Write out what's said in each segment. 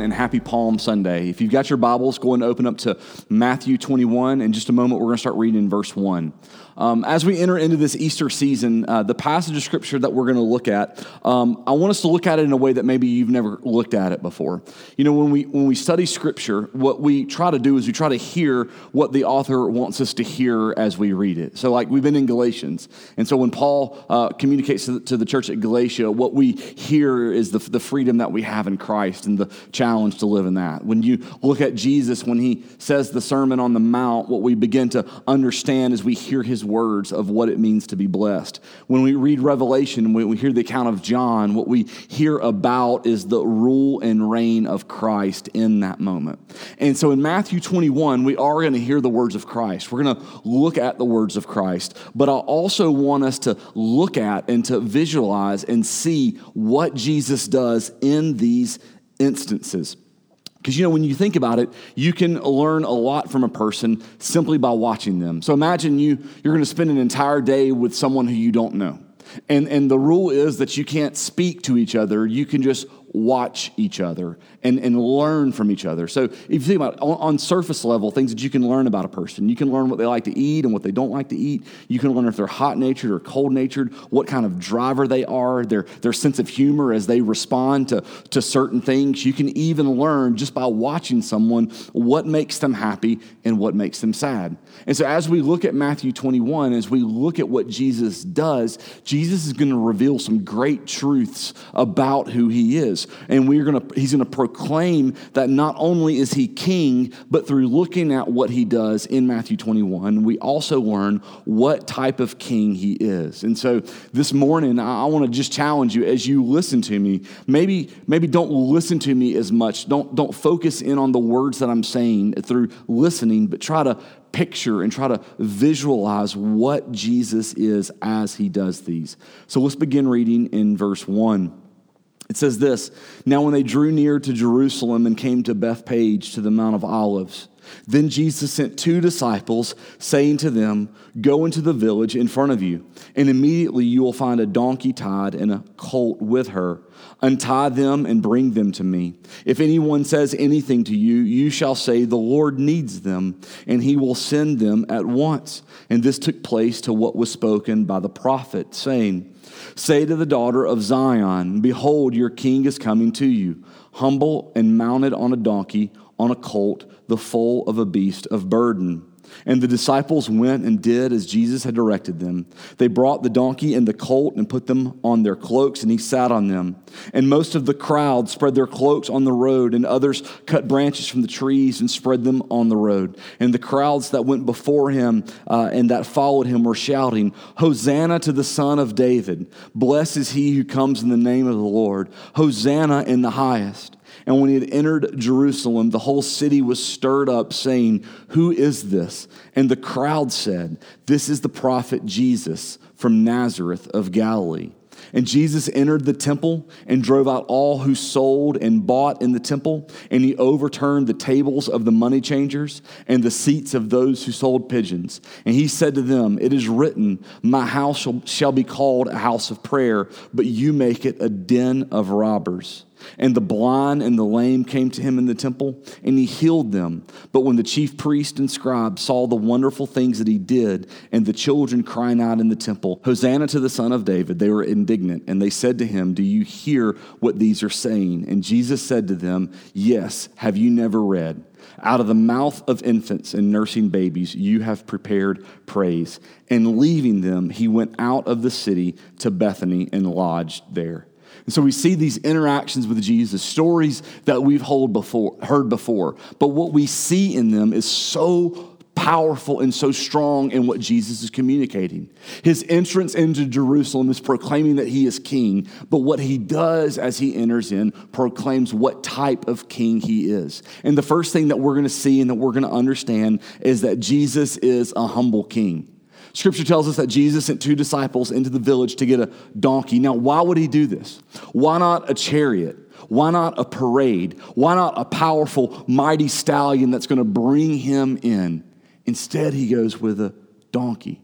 And happy Palm Sunday. If you've got your Bibles, go and open up to Matthew 21. In just a moment, we're going to start reading in verse 1. Um, as we enter into this Easter season, uh, the passage of Scripture that we're going to look at, um, I want us to look at it in a way that maybe you've never looked at it before. You know, when we when we study Scripture, what we try to do is we try to hear what the author wants us to hear as we read it. So, like we've been in Galatians, and so when Paul uh, communicates to the, to the, church at Galatia, what we hear is the, the freedom that we have in Christ and the challenge to live in that. When you look at Jesus, when he says the Sermon on the Mount, what we begin to understand as we hear his words of what it means to be blessed. When we read Revelation, when we hear the account of John, what we hear about is the rule and reign of Christ in that moment. And so in Matthew 21, we are going to hear the words of Christ. We're going to look at the words of Christ, but I also want us to look at and to visualize and see what Jesus does in these instances. Because, you know, when you think about it, you can learn a lot from a person simply by watching them. So imagine you, you're going to spend an entire day with someone who you don't know. And, and the rule is that you can't speak to each other. You can just watch each other and, and learn from each other. So if you think about it, on, on, surface level, things that you can learn about a person, you can learn what they like to eat and what they don't like to eat. You can learn if they're hot natured or cold natured, what kind of driver they are, their, their sense of humor as they respond to, to certain things. You can even learn just by watching someone what makes them happy and what makes them sad. And so as we look at Matthew 21, as we look at what Jesus does, Jesus is going to reveal some great truths about who he is. And we're gonna, he's going to proclaim that not only is he king, but through looking at what he does in Matthew 21, we also learn what type of king he is. And so this morning, I want to just challenge you as you listen to me. Maybe, maybe don't listen to me as much. Don't, don't focus in on the words that I'm saying through listening, but try to picture and try to visualize what Jesus is as he does these. So let's begin reading in verse 1. It says this Now, when they drew near to Jerusalem and came to Bethphage to the Mount of Olives, then Jesus sent two disciples, saying to them, Go into the village in front of you, and immediately you will find a donkey tied and a colt with her. Untie them and bring them to me. If anyone says anything to you, you shall say, The Lord needs them, and he will send them at once. And this took place to what was spoken by the prophet, saying, Say to the daughter of Zion, Behold, your king is coming to you, humble and mounted on a donkey, on a colt, the foal of a beast of burden. And the disciples went and did as Jesus had directed them. They brought the donkey and the colt and put them on their cloaks, and he sat on them. And most of the crowd spread their cloaks on the road, and others cut branches from the trees and spread them on the road. And the crowds that went before him uh, and that followed him were shouting, Hosanna to the Son of David! Blessed is he who comes in the name of the Lord! Hosanna in the highest! And when he had entered Jerusalem, the whole city was stirred up, saying, Who is this? And the crowd said, This is the prophet Jesus from Nazareth of Galilee. And Jesus entered the temple and drove out all who sold and bought in the temple, and he overturned the tables of the money changers and the seats of those who sold pigeons. And he said to them, It is written, My house shall, shall be called a house of prayer, but you make it a den of robbers. And the blind and the lame came to him in the temple, and he healed them. But when the chief priest and scribe saw the wonderful things that he did, and the children crying out in the temple, Hosanna to the Son of David, they were indignant. And they said to him, Do you hear what these are saying? And Jesus said to them, Yes, have you never read? Out of the mouth of infants and nursing babies, you have prepared praise. And leaving them, he went out of the city to Bethany and lodged there. And so we see these interactions with Jesus, stories that we've before, heard before. But what we see in them is so powerful and so strong in what Jesus is communicating. His entrance into Jerusalem is proclaiming that he is king, but what he does as he enters in proclaims what type of king he is. And the first thing that we're going to see and that we're going to understand is that Jesus is a humble king. Scripture tells us that Jesus sent two disciples into the village to get a donkey. Now, why would he do this? Why not a chariot? Why not a parade? Why not a powerful, mighty stallion that's going to bring him in? Instead, he goes with a donkey.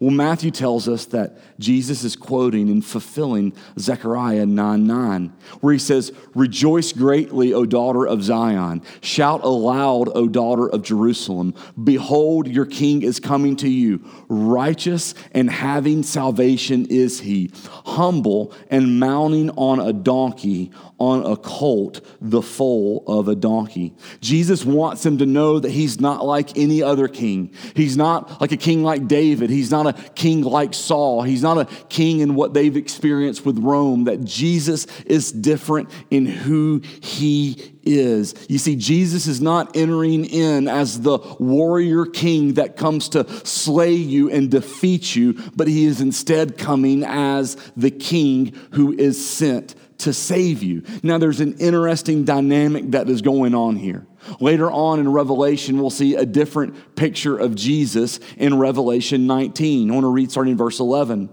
Well, Matthew tells us that Jesus is quoting and fulfilling Zechariah 9 9, where he says, Rejoice greatly, O daughter of Zion. Shout aloud, O daughter of Jerusalem. Behold, your king is coming to you. Righteous and having salvation is he, humble and mounting on a donkey, on a colt, the foal of a donkey. Jesus wants him to know that he's not like any other king. He's not like a king like David. He's not a king like Saul. He's not a king in what they've experienced with Rome, that Jesus is different in who he is. You see, Jesus is not entering in as the warrior king that comes to slay you and defeat you, but he is instead coming as the king who is sent to save you. Now, there's an interesting dynamic that is going on here. Later on in Revelation, we'll see a different picture of Jesus in Revelation 19. I want to read starting in verse 11.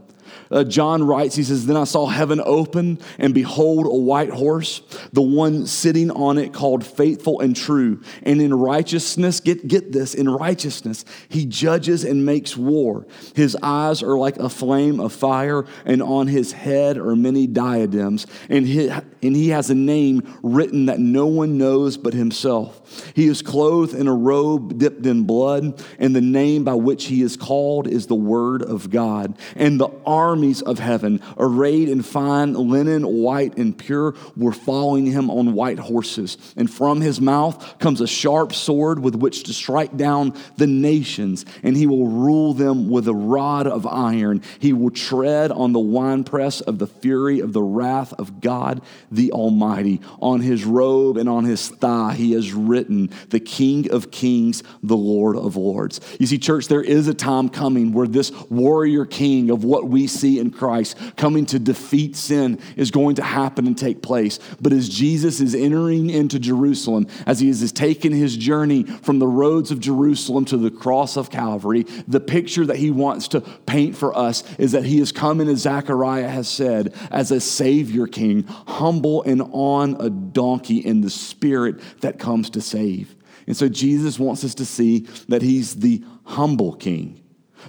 Uh, John writes, he says, Then I saw heaven open, and behold, a white horse, the one sitting on it called faithful and true. And in righteousness, get, get this, in righteousness, he judges and makes war. His eyes are like a flame of fire, and on his head are many diadems. And he, and he has a name written that no one knows but himself. He is clothed in a robe dipped in blood, and the name by which he is called is the Word of God. And the armies of heaven, arrayed in fine linen, white and pure, were following him on white horses. And from his mouth comes a sharp sword with which to strike down the nations, and he will rule them with a rod of iron. He will tread on the winepress of the fury of the wrath of God the Almighty. On his robe and on his thigh, he has written the King of Kings, the Lord of Lords. You see, church, there is a time coming where this warrior king of what we see in Christ coming to defeat sin is going to happen and take place. But as Jesus is entering into Jerusalem, as he is taking his journey from the roads of Jerusalem to the cross of Calvary, the picture that he wants to paint for us is that he is coming, as Zechariah has said, as a Savior King, humble and on a donkey in the spirit that comes to save. And so Jesus wants us to see that he's the humble king.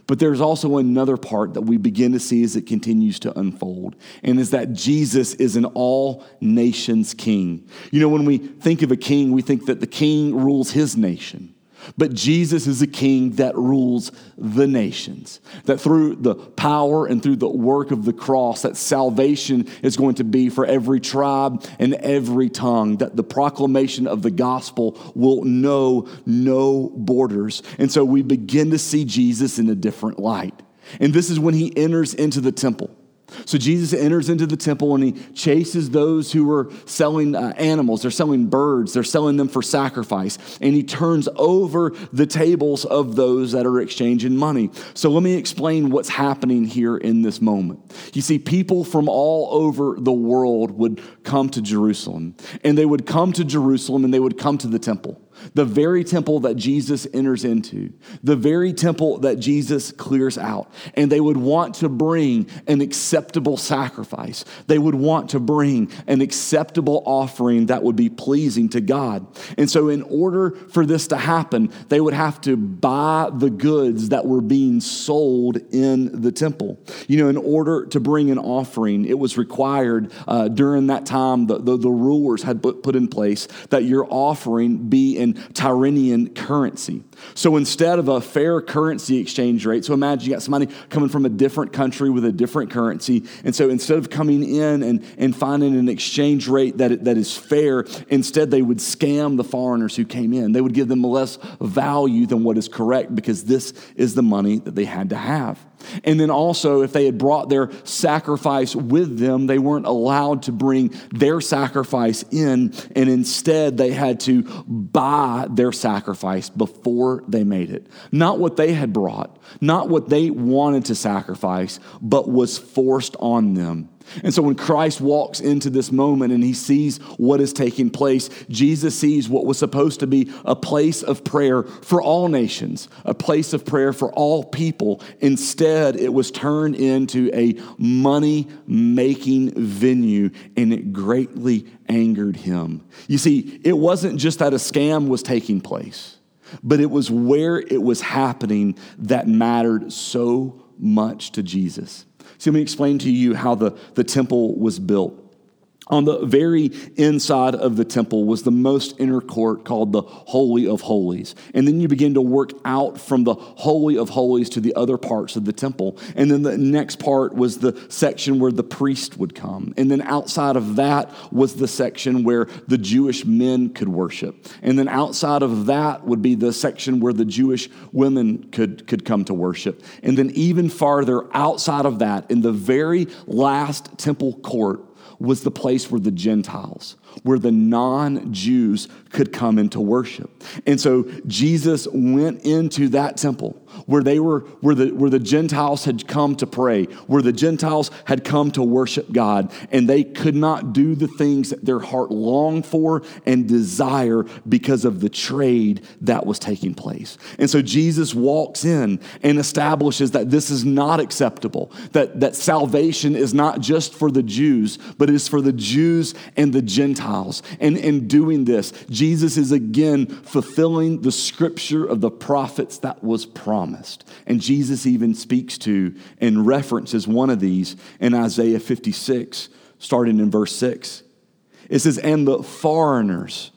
But there's also another part that we begin to see as it continues to unfold, and is that Jesus is an all nations king. You know, when we think of a king, we think that the king rules his nation. But Jesus is a king that rules the nations. That through the power and through the work of the cross, that salvation is going to be for every tribe and every tongue. That the proclamation of the gospel will know no borders. And so we begin to see Jesus in a different light. And this is when he enters into the temple. So Jesus enters into the temple and he chases those who are selling uh, animals. They're selling birds. They're selling them for sacrifice. And he turns over the tables of those that are exchanging money. So let me explain what's happening here in this moment. You see, people from all over the world would come to Jerusalem. And they would come to Jerusalem and they would come to the temple the very temple that Jesus enters into, the very temple that Jesus clears out. And they would want to bring an acceptable sacrifice. They would want to bring an acceptable offering that would be pleasing to God. And so, in order for this to happen, they would have to buy the goods that were being sold in the temple. You know, in order to bring an offering, it was required uh, during that time, the, the, the rulers had put, put in place that your offering be in in Tyrian currency. So instead of a fair currency exchange rate, so imagine you got somebody coming from a different country with a different currency. And so instead of coming in and, and finding an exchange rate that, that is fair, instead they would scam the foreigners who came in. They would give them less value than what is correct because this is the money that they had to have. And then also, if they had brought their sacrifice with them, they weren't allowed to bring their sacrifice in, and instead they had to buy their sacrifice before they made it. Not what they had brought, not what they wanted to sacrifice, but was forced on them. And so when Christ walks into this moment and he sees what is taking place, Jesus sees what was supposed to be a place of prayer for all nations, a place of prayer for all people. Instead, it was turned into a money making venue and it greatly angered him. You see, it wasn't just that a scam was taking place, but it was where it was happening that mattered so much to Jesus. So let me explain to you how the, the temple was built. On the very inside of the temple was the most inner court called the Holy of Holies. And then you begin to work out from the Holy of Holies to the other parts of the temple. And then the next part was the section where the priest would come. And then outside of that was the section where the Jewish men could worship. And then outside of that would be the section where the Jewish women could, could come to worship. And then even farther outside of that, in the very last temple court, was the place where the Gentiles, where the non Jews could come into worship. And so Jesus went into that temple where they were where the where the Gentiles had come to pray, where the Gentiles had come to worship God, and they could not do the things that their heart longed for and desire because of the trade that was taking place. And so Jesus walks in and establishes that this is not acceptable, that, that salvation is not just for the Jews, but it is for the Jews and the Gentiles. And in doing this, Jesus is again fulfilling the scripture of the prophets that was promised. And Jesus even speaks to and references one of these in Isaiah 56, starting in verse 6. It says, And the foreigners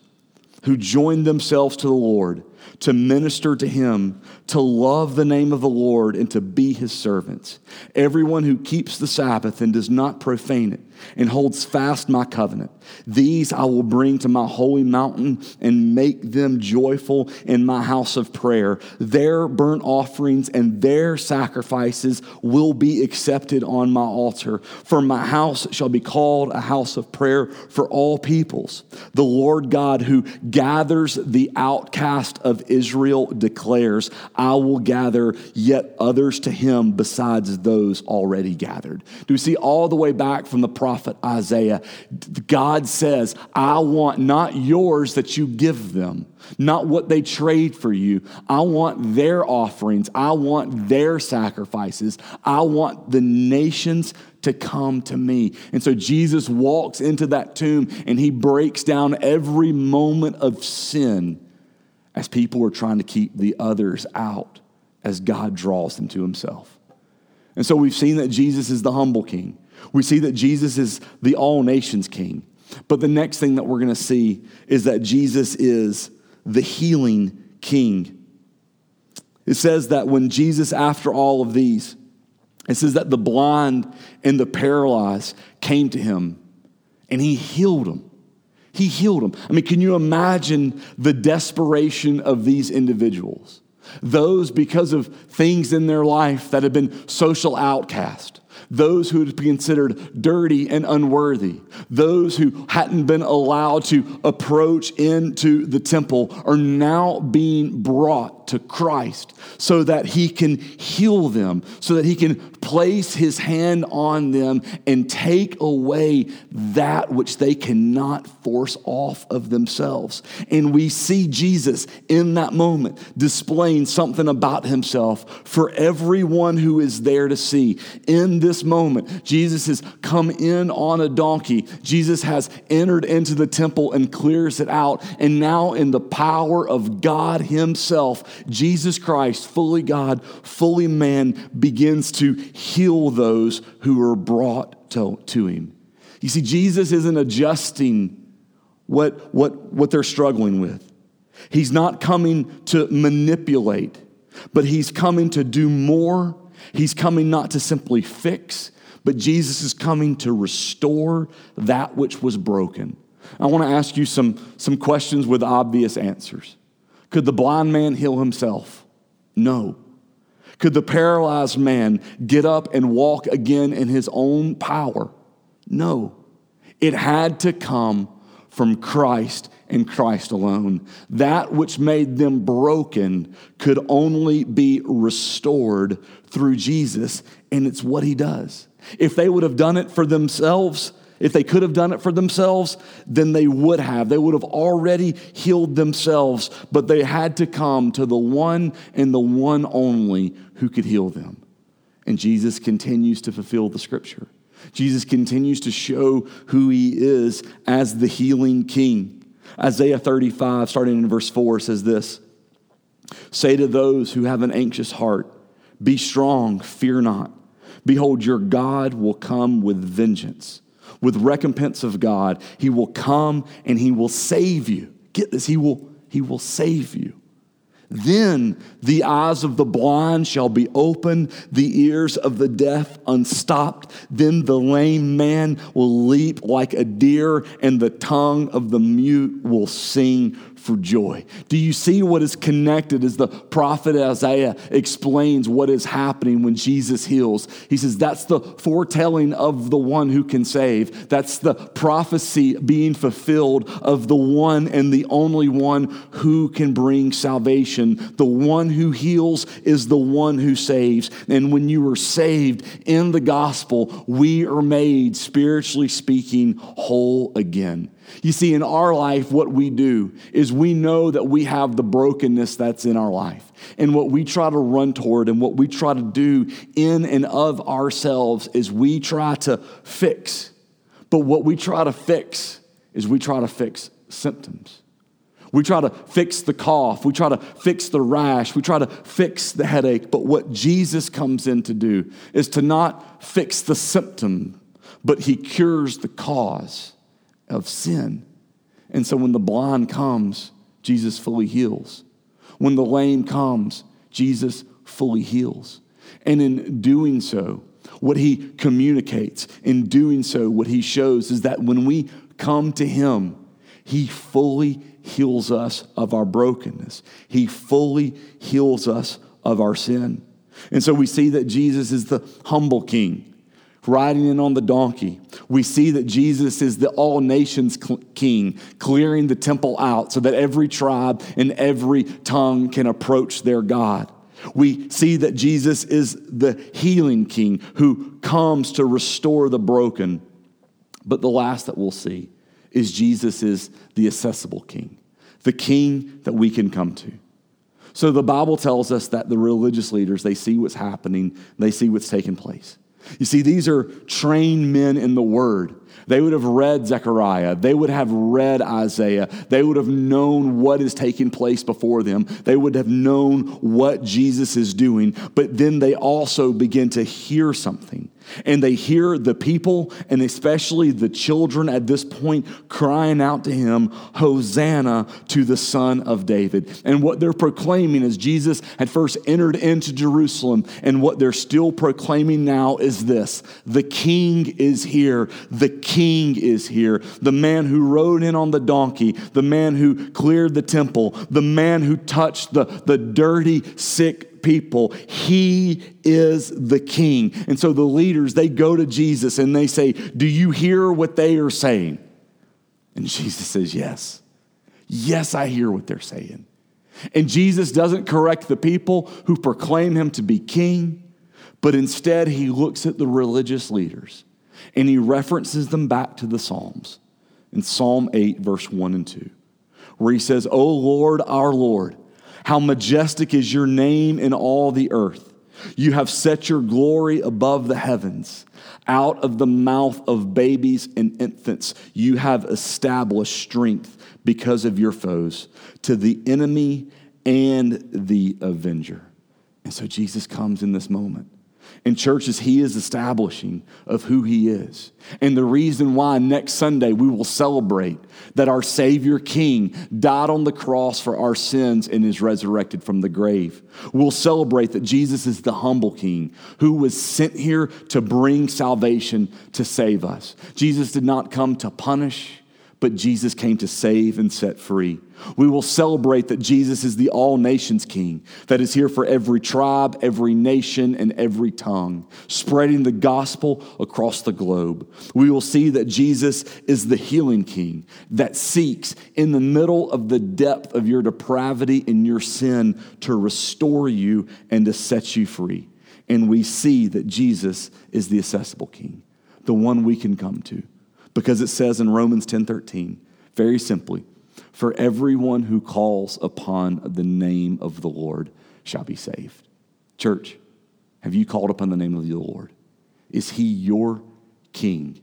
who joined themselves to the Lord to minister to him, to love the name of the Lord, and to be his servants. Everyone who keeps the Sabbath and does not profane it and holds fast my covenant. These I will bring to my holy mountain and make them joyful in my house of prayer. Their burnt offerings and their sacrifices will be accepted on my altar. For my house shall be called a house of prayer for all peoples. The Lord God who gathers the outcast of Israel declares, I will gather yet others to him besides those already gathered. Do we see all the way back from the prophet Isaiah? God says, I want not yours that you give them, not what they trade for you. I want their offerings. I want their sacrifices. I want the nations to come to me. And so Jesus walks into that tomb and he breaks down every moment of sin as people are trying to keep the others out as God draws them to himself. And so we've seen that Jesus is the humble king. We see that Jesus is the all nations king. But the next thing that we're going to see is that Jesus is the healing king. It says that when Jesus, after all of these, it says that the blind and the paralyzed came to him and he healed them. He healed them. I mean, can you imagine the desperation of these individuals? Those, because of things in their life that have been social outcast, those who had been considered dirty and unworthy, those who hadn't been allowed to approach into the temple, are now being brought to Christ so that he can heal them, so that he can place his hand on them and take away that which they cannot force off of themselves. And we see Jesus in that moment displaying something about himself for everyone who is there to see. In this moment, Jesus has come in on a donkey. Jesus has entered into the temple and clears it out. And now, in the power of God Himself, Jesus Christ, fully God, fully man, begins to heal those who are brought to, to Him. You see, Jesus isn't adjusting what, what, what they're struggling with. He's not coming to manipulate, but he's coming to do more. He's coming not to simply fix, but Jesus is coming to restore that which was broken. I want to ask you some, some questions with obvious answers. Could the blind man heal himself? No. Could the paralyzed man get up and walk again in his own power? No. It had to come from Christ and Christ alone. That which made them broken could only be restored through Jesus, and it's what he does. If they would have done it for themselves, if they could have done it for themselves, then they would have. They would have already healed themselves, but they had to come to the one and the one only who could heal them. And Jesus continues to fulfill the scripture. Jesus continues to show who he is as the healing king. Isaiah 35, starting in verse 4, says this Say to those who have an anxious heart, Be strong, fear not. Behold, your God will come with vengeance, with recompense of God. He will come and he will save you. Get this, he will, he will save you. Then the eyes of the blind shall be opened, the ears of the deaf unstopped. Then the lame man will leap like a deer, and the tongue of the mute will sing for joy. Do you see what is connected as the prophet Isaiah explains what is happening when Jesus heals? He says that's the foretelling of the one who can save. That's the prophecy being fulfilled of the one and the only one who can bring salvation. The one who heals is the one who saves. And when you are saved in the gospel, we are made, spiritually speaking, whole again. You see, in our life, what we do is we know that we have the brokenness that's in our life. And what we try to run toward and what we try to do in and of ourselves is we try to fix. But what we try to fix is we try to fix symptoms. We try to fix the cough. We try to fix the rash. We try to fix the headache. But what Jesus comes in to do is to not fix the symptom, but he cures the cause of sin. And so when the blind comes, Jesus fully heals. When the lame comes, Jesus fully heals. And in doing so, what he communicates, in doing so, what he shows is that when we come to him, he fully heals us of our brokenness. He fully heals us of our sin. And so we see that Jesus is the humble king riding in on the donkey. We see that Jesus is the all nations king, clearing the temple out so that every tribe and every tongue can approach their God. We see that Jesus is the healing king who comes to restore the broken. But the last that we'll see is Jesus is the accessible king, the king that we can come to. So the Bible tells us that the religious leaders, they see what's happening, they see what's taking place. You see, these are trained men in the word. They would have read Zechariah. They would have read Isaiah. They would have known what is taking place before them. They would have known what Jesus is doing. But then they also begin to hear something. And they hear the people, and especially the children at this point, crying out to him, Hosanna to the Son of David. And what they're proclaiming is Jesus had first entered into Jerusalem, and what they're still proclaiming now is this the King is here. The King is here. The man who rode in on the donkey, the man who cleared the temple, the man who touched the, the dirty, sick people. He is the king. And so the leaders, they go to Jesus and they say, Do you hear what they are saying? And Jesus says, Yes. Yes, I hear what they're saying. And Jesus doesn't correct the people who proclaim him to be king, but instead he looks at the religious leaders and he references them back to the Psalms in Psalm 8, verse 1 and 2, where he says, O Lord, our Lord, how majestic is your name in all the earth. You have set your glory above the heavens. Out of the mouth of babies and infants, you have established strength because of your foes, to the enemy and the avenger. And so Jesus comes in this moment in churches he is establishing of who he is. And the reason why next Sunday we will celebrate that our Savior King died on the cross for our sins and is resurrected from the grave. We'll celebrate that Jesus is the humble King who was sent here to bring salvation to save us. Jesus did not come to punish, but Jesus came to save and set free. We will celebrate that Jesus is the all nations King, that is here for every tribe, every nation, and every tongue, spreading the gospel across the globe. We will see that Jesus is the healing King that seeks, in the middle of the depth of your depravity and your sin, to restore you and to set you free. And we see that Jesus is the accessible King, the one we can come to because it says in Romans 10:13, very simply, for everyone who calls upon the name of the Lord shall be saved. Church, have you called upon the name of the Lord? Is he your king?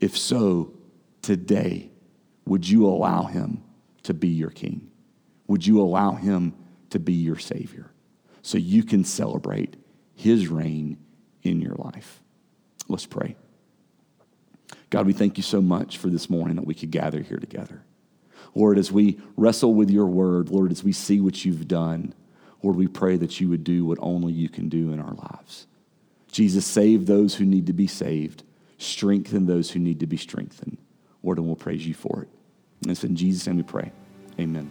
If so, today, would you allow him to be your king? Would you allow him to be your savior so you can celebrate his reign in your life? Let's pray. God, we thank you so much for this morning that we could gather here together. Lord, as we wrestle with your word, Lord, as we see what you've done, Lord, we pray that you would do what only you can do in our lives. Jesus, save those who need to be saved, strengthen those who need to be strengthened. Lord, and we'll praise you for it. And it's in Jesus' name we pray. Amen.